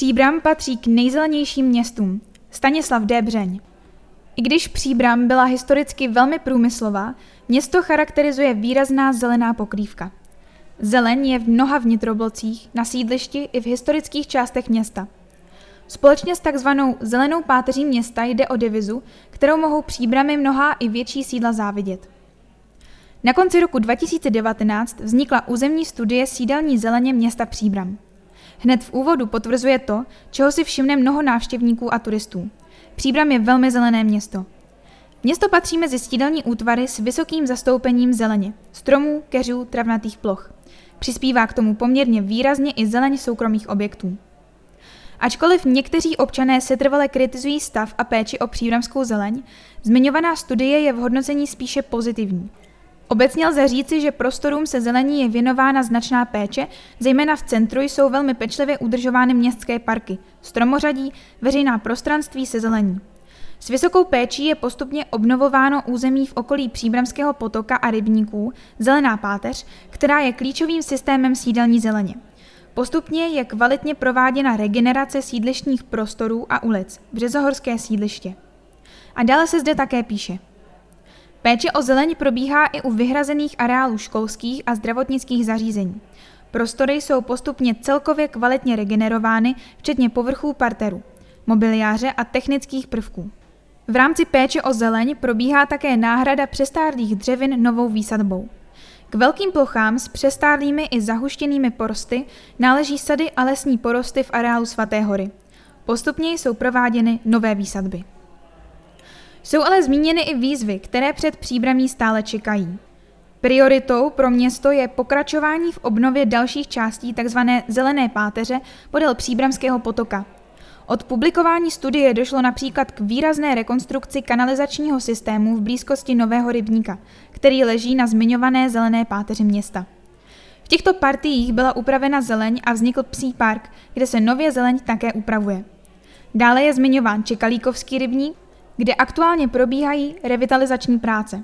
Příbram patří k nejzelenějším městům. Stanislav Débřeň. I když Příbram byla historicky velmi průmyslová, město charakterizuje výrazná zelená pokrývka. Zeleň je v mnoha vnitroblocích, na sídlišti i v historických částech města. Společně s takzvanou zelenou páteří města jde o divizu, kterou mohou příbramy mnoha i větší sídla závidět. Na konci roku 2019 vznikla územní studie sídelní zeleně města Příbram. Hned v úvodu potvrzuje to, čeho si všimne mnoho návštěvníků a turistů. Příbram je velmi zelené město. Město patří mezi sídelní útvary s vysokým zastoupením zeleně, stromů, keřů, travnatých ploch. Přispívá k tomu poměrně výrazně i zeleň soukromých objektů. Ačkoliv někteří občané setrvale kritizují stav a péči o příbramskou zeleň, zmiňovaná studie je v hodnocení spíše pozitivní. Obecně lze říci, že prostorům se zelení je věnována značná péče, zejména v centru jsou velmi pečlivě udržovány městské parky, stromořadí, veřejná prostranství se zelení. S vysokou péčí je postupně obnovováno území v okolí Příbramského potoka a rybníků, zelená páteř, která je klíčovým systémem sídelní zeleně. Postupně je kvalitně prováděna regenerace sídlištních prostorů a ulic, Březohorské sídliště. A dále se zde také píše – Péče o zeleň probíhá i u vyhrazených areálů školských a zdravotnických zařízení. Prostory jsou postupně celkově kvalitně regenerovány, včetně povrchů parteru, mobiliáře a technických prvků. V rámci péče o zeleň probíhá také náhrada přestárlých dřevin novou výsadbou. K velkým plochám s přestárlými i zahuštěnými porosty náleží sady a lesní porosty v areálu Svaté hory. Postupně jsou prováděny nové výsadby. Jsou ale zmíněny i výzvy, které před příbramí stále čekají. Prioritou pro město je pokračování v obnově dalších částí tzv. zelené páteře podél příbramského potoka. Od publikování studie došlo například k výrazné rekonstrukci kanalizačního systému v blízkosti Nového rybníka, který leží na zmiňované zelené páteři města. V těchto partiích byla upravena zeleň a vznikl psí park, kde se nově zeleň také upravuje. Dále je zmiňován Čekalíkovský rybník, kde aktuálně probíhají revitalizační práce.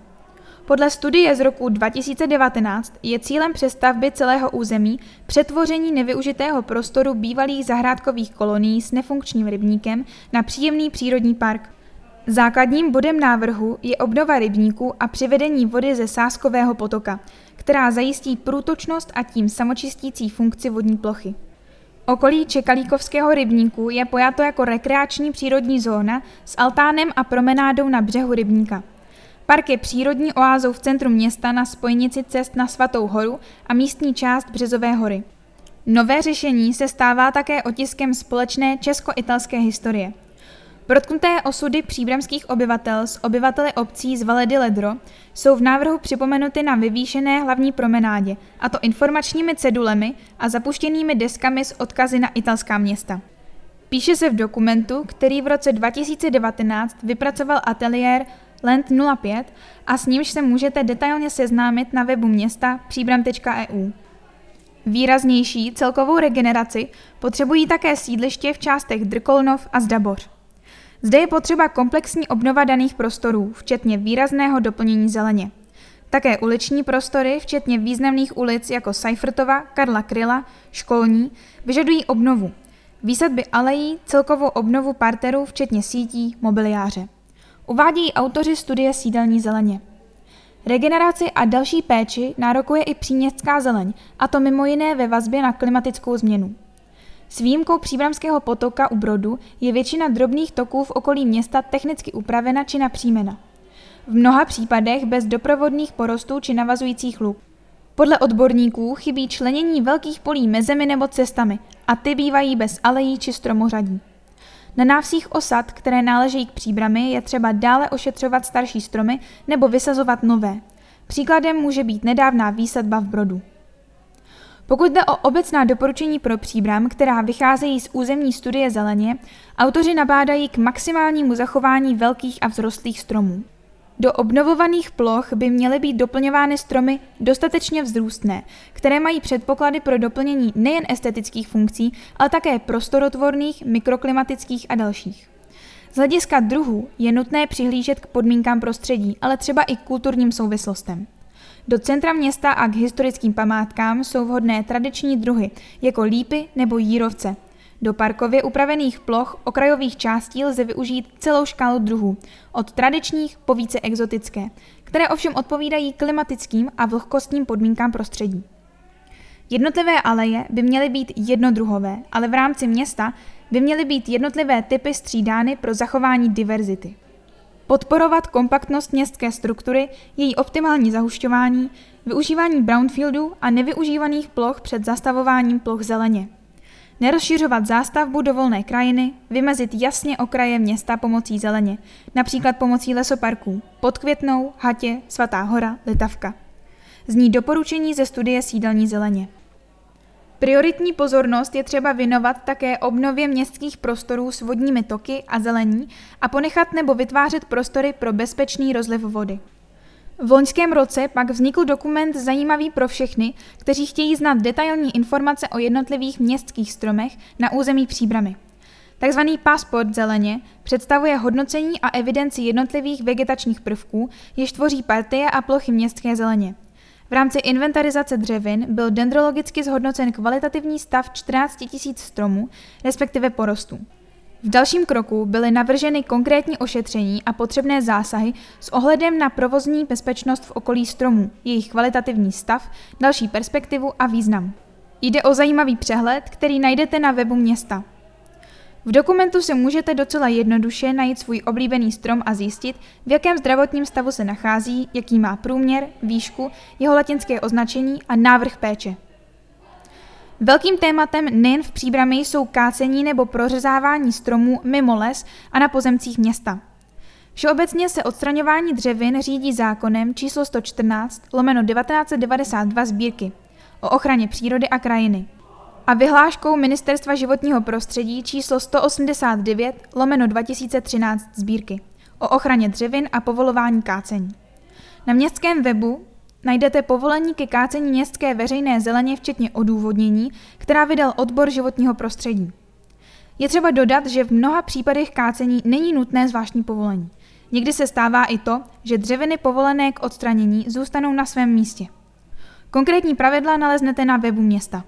Podle studie z roku 2019 je cílem přestavby celého území přetvoření nevyužitého prostoru bývalých zahrádkových kolonií s nefunkčním rybníkem na příjemný přírodní park. Základním bodem návrhu je obnova rybníku a přivedení vody ze sáskového potoka, která zajistí průtočnost a tím samočistící funkci vodní plochy. Okolí Čekalíkovského rybníku je pojato jako rekreační přírodní zóna s altánem a promenádou na břehu rybníka. Park je přírodní oázou v centru města na spojnici cest na Svatou horu a místní část Březové hory. Nové řešení se stává také otiskem společné česko-italské historie – Protknuté osudy příbramských obyvatel s obyvateli obcí z Valedy Ledro jsou v návrhu připomenuty na vyvýšené hlavní promenádě, a to informačními cedulemi a zapuštěnými deskami s odkazy na italská města. Píše se v dokumentu, který v roce 2019 vypracoval ateliér Land 05 a s nímž se můžete detailně seznámit na webu města příbram.eu. Výraznější celkovou regeneraci potřebují také sídliště v částech Drkolnov a Zdaboř. Zde je potřeba komplexní obnova daných prostorů, včetně výrazného doplnění zeleně. Také uliční prostory, včetně významných ulic jako Seifertova, Karla Kryla, Školní, vyžadují obnovu. Výsadby alejí, celkovou obnovu parterů, včetně sítí, mobiliáře. Uvádějí autoři studie sídelní zeleně. Regeneraci a další péči nárokuje i příměstská zeleň, a to mimo jiné ve vazbě na klimatickou změnu. S výjimkou příbramského potoka u Brodu je většina drobných toků v okolí města technicky upravena či napřímena. V mnoha případech bez doprovodných porostů či navazujících luk. Podle odborníků chybí členění velkých polí mezemi nebo cestami a ty bývají bez alejí či stromořadí. Na návsích osad, které náležejí k příbrami, je třeba dále ošetřovat starší stromy nebo vysazovat nové. Příkladem může být nedávná výsadba v Brodu. Pokud jde o obecná doporučení pro příbram, která vycházejí z územní studie zeleně, autoři nabádají k maximálnímu zachování velkých a vzrostlých stromů. Do obnovovaných ploch by měly být doplňovány stromy dostatečně vzrůstné, které mají předpoklady pro doplnění nejen estetických funkcí, ale také prostorotvorných, mikroklimatických a dalších. Z hlediska druhů je nutné přihlížet k podmínkám prostředí, ale třeba i kulturním souvislostem. Do centra města a k historickým památkám jsou vhodné tradiční druhy, jako lípy nebo jírovce. Do parkově upravených ploch okrajových částí lze využít celou škálu druhů, od tradičních po více exotické, které ovšem odpovídají klimatickým a vlhkostním podmínkám prostředí. Jednotlivé aleje by měly být jednodruhové, ale v rámci města by měly být jednotlivé typy střídány pro zachování diverzity. Podporovat kompaktnost městské struktury, její optimální zahušťování, využívání brownfieldu a nevyužívaných ploch před zastavováním ploch zeleně. Nerozšiřovat zástavbu do volné krajiny, vymezit jasně okraje města pomocí zeleně, například pomocí lesoparků, Podkvětnou, Hatě, Svatá hora, Litavka. Zní doporučení ze studie sídelní zeleně. Prioritní pozornost je třeba věnovat také obnově městských prostorů s vodními toky a zelení a ponechat nebo vytvářet prostory pro bezpečný rozliv vody. V loňském roce pak vznikl dokument zajímavý pro všechny, kteří chtějí znát detailní informace o jednotlivých městských stromech na území příbramy. Takzvaný pasport zeleně představuje hodnocení a evidenci jednotlivých vegetačních prvků, jež tvoří partie a plochy městské zeleně. V rámci inventarizace dřevin byl dendrologicky zhodnocen kvalitativní stav 14 000 stromů, respektive porostů. V dalším kroku byly navrženy konkrétní ošetření a potřebné zásahy s ohledem na provozní bezpečnost v okolí stromů, jejich kvalitativní stav, další perspektivu a význam. Jde o zajímavý přehled, který najdete na webu města. V dokumentu si můžete docela jednoduše najít svůj oblíbený strom a zjistit, v jakém zdravotním stavu se nachází, jaký má průměr, výšku, jeho latinské označení a návrh péče. Velkým tématem nejen v příbrami jsou kácení nebo prořezávání stromů mimo les a na pozemcích města. Všeobecně se odstraňování dřevin řídí zákonem číslo 114 lomeno 1992 sbírky o ochraně přírody a krajiny a vyhláškou Ministerstva životního prostředí číslo 189 lomeno 2013 sbírky o ochraně dřevin a povolování kácení. Na městském webu najdete povolení ke kácení městské veřejné zeleně včetně odůvodnění, která vydal odbor životního prostředí. Je třeba dodat, že v mnoha případech kácení není nutné zvláštní povolení. Někdy se stává i to, že dřeviny povolené k odstranění zůstanou na svém místě. Konkrétní pravidla naleznete na webu města.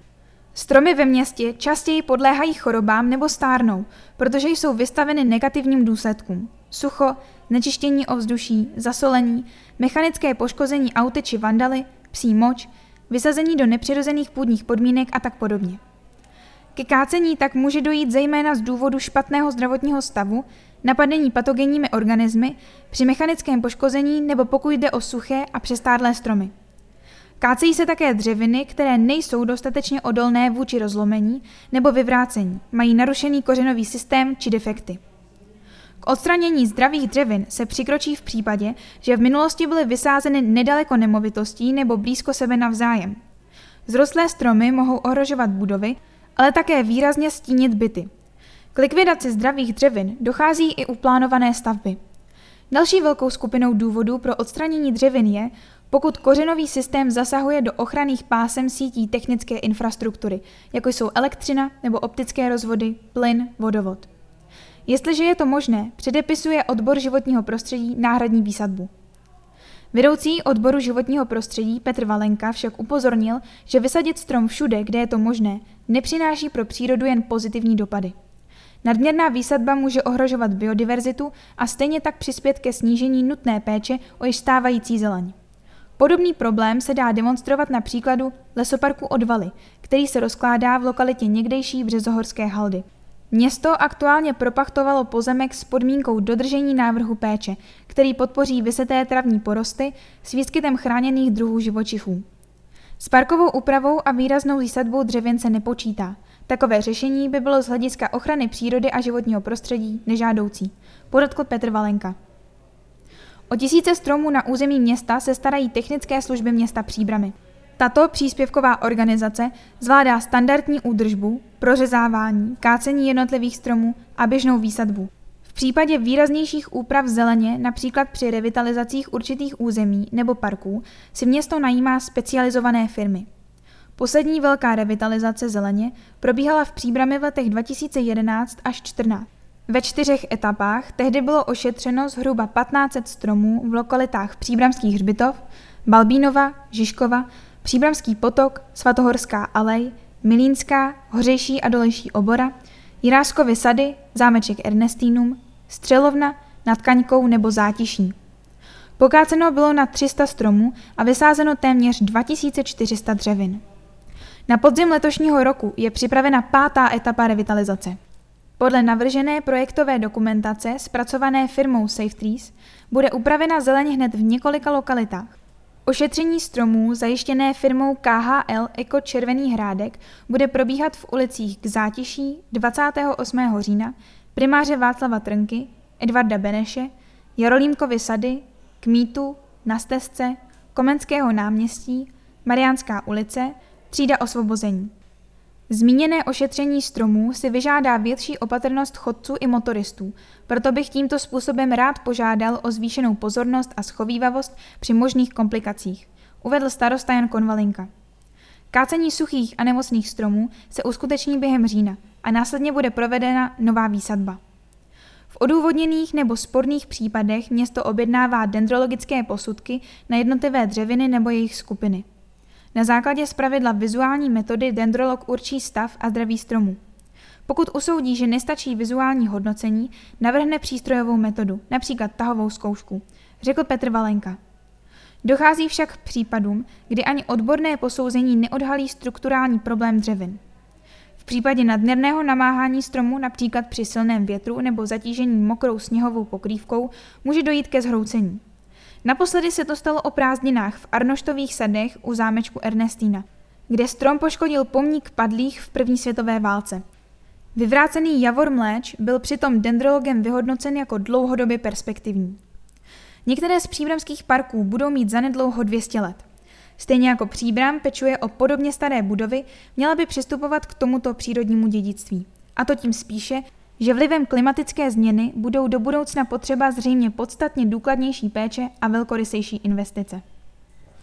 Stromy ve městě častěji podléhají chorobám nebo stárnou, protože jsou vystaveny negativním důsledkům. Sucho, nečištění ovzduší, zasolení, mechanické poškození auty či vandaly, psí moč, vysazení do nepřirozených půdních podmínek a tak podobně. Ke kácení tak může dojít zejména z důvodu špatného zdravotního stavu, napadení patogenními organismy, při mechanickém poškození nebo pokud jde o suché a přestádlé stromy. Kácejí se také dřeviny, které nejsou dostatečně odolné vůči rozlomení nebo vyvrácení, mají narušený kořenový systém či defekty. K odstranění zdravých dřevin se přikročí v případě, že v minulosti byly vysázeny nedaleko nemovitostí nebo blízko sebe navzájem. Zrostlé stromy mohou ohrožovat budovy, ale také výrazně stínit byty. K likvidaci zdravých dřevin dochází i u plánované stavby. Další velkou skupinou důvodů pro odstranění dřevin je, pokud kořenový systém zasahuje do ochranných pásem sítí technické infrastruktury, jako jsou elektřina nebo optické rozvody, plyn, vodovod. Jestliže je to možné, předepisuje odbor životního prostředí náhradní výsadbu. Vedoucí odboru životního prostředí Petr Valenka však upozornil, že vysadit strom všude, kde je to možné, nepřináší pro přírodu jen pozitivní dopady. Nadměrná výsadba může ohrožovat biodiverzitu a stejně tak přispět ke snížení nutné péče o již stávající zeleň. Podobný problém se dá demonstrovat na příkladu lesoparku Odvaly, který se rozkládá v lokalitě někdejší Březohorské haldy. Město aktuálně propachtovalo pozemek s podmínkou dodržení návrhu péče, který podpoří vyseté travní porosty s výskytem chráněných druhů živočichů. S parkovou úpravou a výraznou výsadbou dřevin se nepočítá. Takové řešení by bylo z hlediska ochrany přírody a životního prostředí nežádoucí, podotkl Petr Valenka. O tisíce stromů na území města se starají technické služby města Příbramy. Tato příspěvková organizace zvládá standardní údržbu, prořezávání, kácení jednotlivých stromů a běžnou výsadbu. V případě výraznějších úprav zeleně, například při revitalizacích určitých území nebo parků, si město najímá specializované firmy. Poslední velká revitalizace zeleně probíhala v Příbrami v letech 2011 až 2014. Ve čtyřech etapách tehdy bylo ošetřeno zhruba 1500 stromů v lokalitách Příbramských hřbitov, Balbínova, Žižkova, Příbramský potok, Svatohorská alej, Milínská, Hořejší a Dolejší obora, Jiráskovy sady, zámeček Ernestínum, střelovna nad Kaňkou nebo zátiší. Pokáceno bylo na 300 stromů a vysázeno téměř 2400 dřevin. Na podzim letošního roku je připravena pátá etapa revitalizace. Podle navržené projektové dokumentace zpracované firmou Safe Trees bude upravena zeleň hned v několika lokalitách. Ošetření stromů zajištěné firmou KHL Eko Červený hrádek bude probíhat v ulicích k Zátiší 28. října, primáře Václava Trnky, Edvarda Beneše, Jarolímkovy sady, Kmítu, Na stezce, Komenského náměstí, Mariánská ulice, Třída osvobození. Zmíněné ošetření stromů si vyžádá větší opatrnost chodců i motoristů, proto bych tímto způsobem rád požádal o zvýšenou pozornost a schovývavost při možných komplikacích, uvedl starosta Jan Konvalinka. Kácení suchých a nemocných stromů se uskuteční během října a následně bude provedena nová výsadba. V odůvodněných nebo sporných případech město objednává dendrologické posudky na jednotlivé dřeviny nebo jejich skupiny. Na základě zpravidla vizuální metody dendrolog určí stav a zdraví stromu. Pokud usoudí, že nestačí vizuální hodnocení, navrhne přístrojovou metodu, například tahovou zkoušku, řekl Petr Valenka. Dochází však k případům, kdy ani odborné posouzení neodhalí strukturální problém dřevin. V případě nadměrného namáhání stromu, například při silném větru nebo zatížení mokrou sněhovou pokrývkou, může dojít ke zhroucení. Naposledy se to stalo o prázdninách v Arnoštových sadech u zámečku Ernestína, kde strom poškodil pomník padlých v první světové válce. Vyvrácený Javor Mléč byl přitom dendrologem vyhodnocen jako dlouhodobě perspektivní. Některé z příbramských parků budou mít zanedlouho 200 let. Stejně jako Příbram pečuje o podobně staré budovy, měla by přistupovat k tomuto přírodnímu dědictví. A to tím spíše, že vlivem klimatické změny budou do budoucna potřeba zřejmě podstatně důkladnější péče a velkorysejší investice.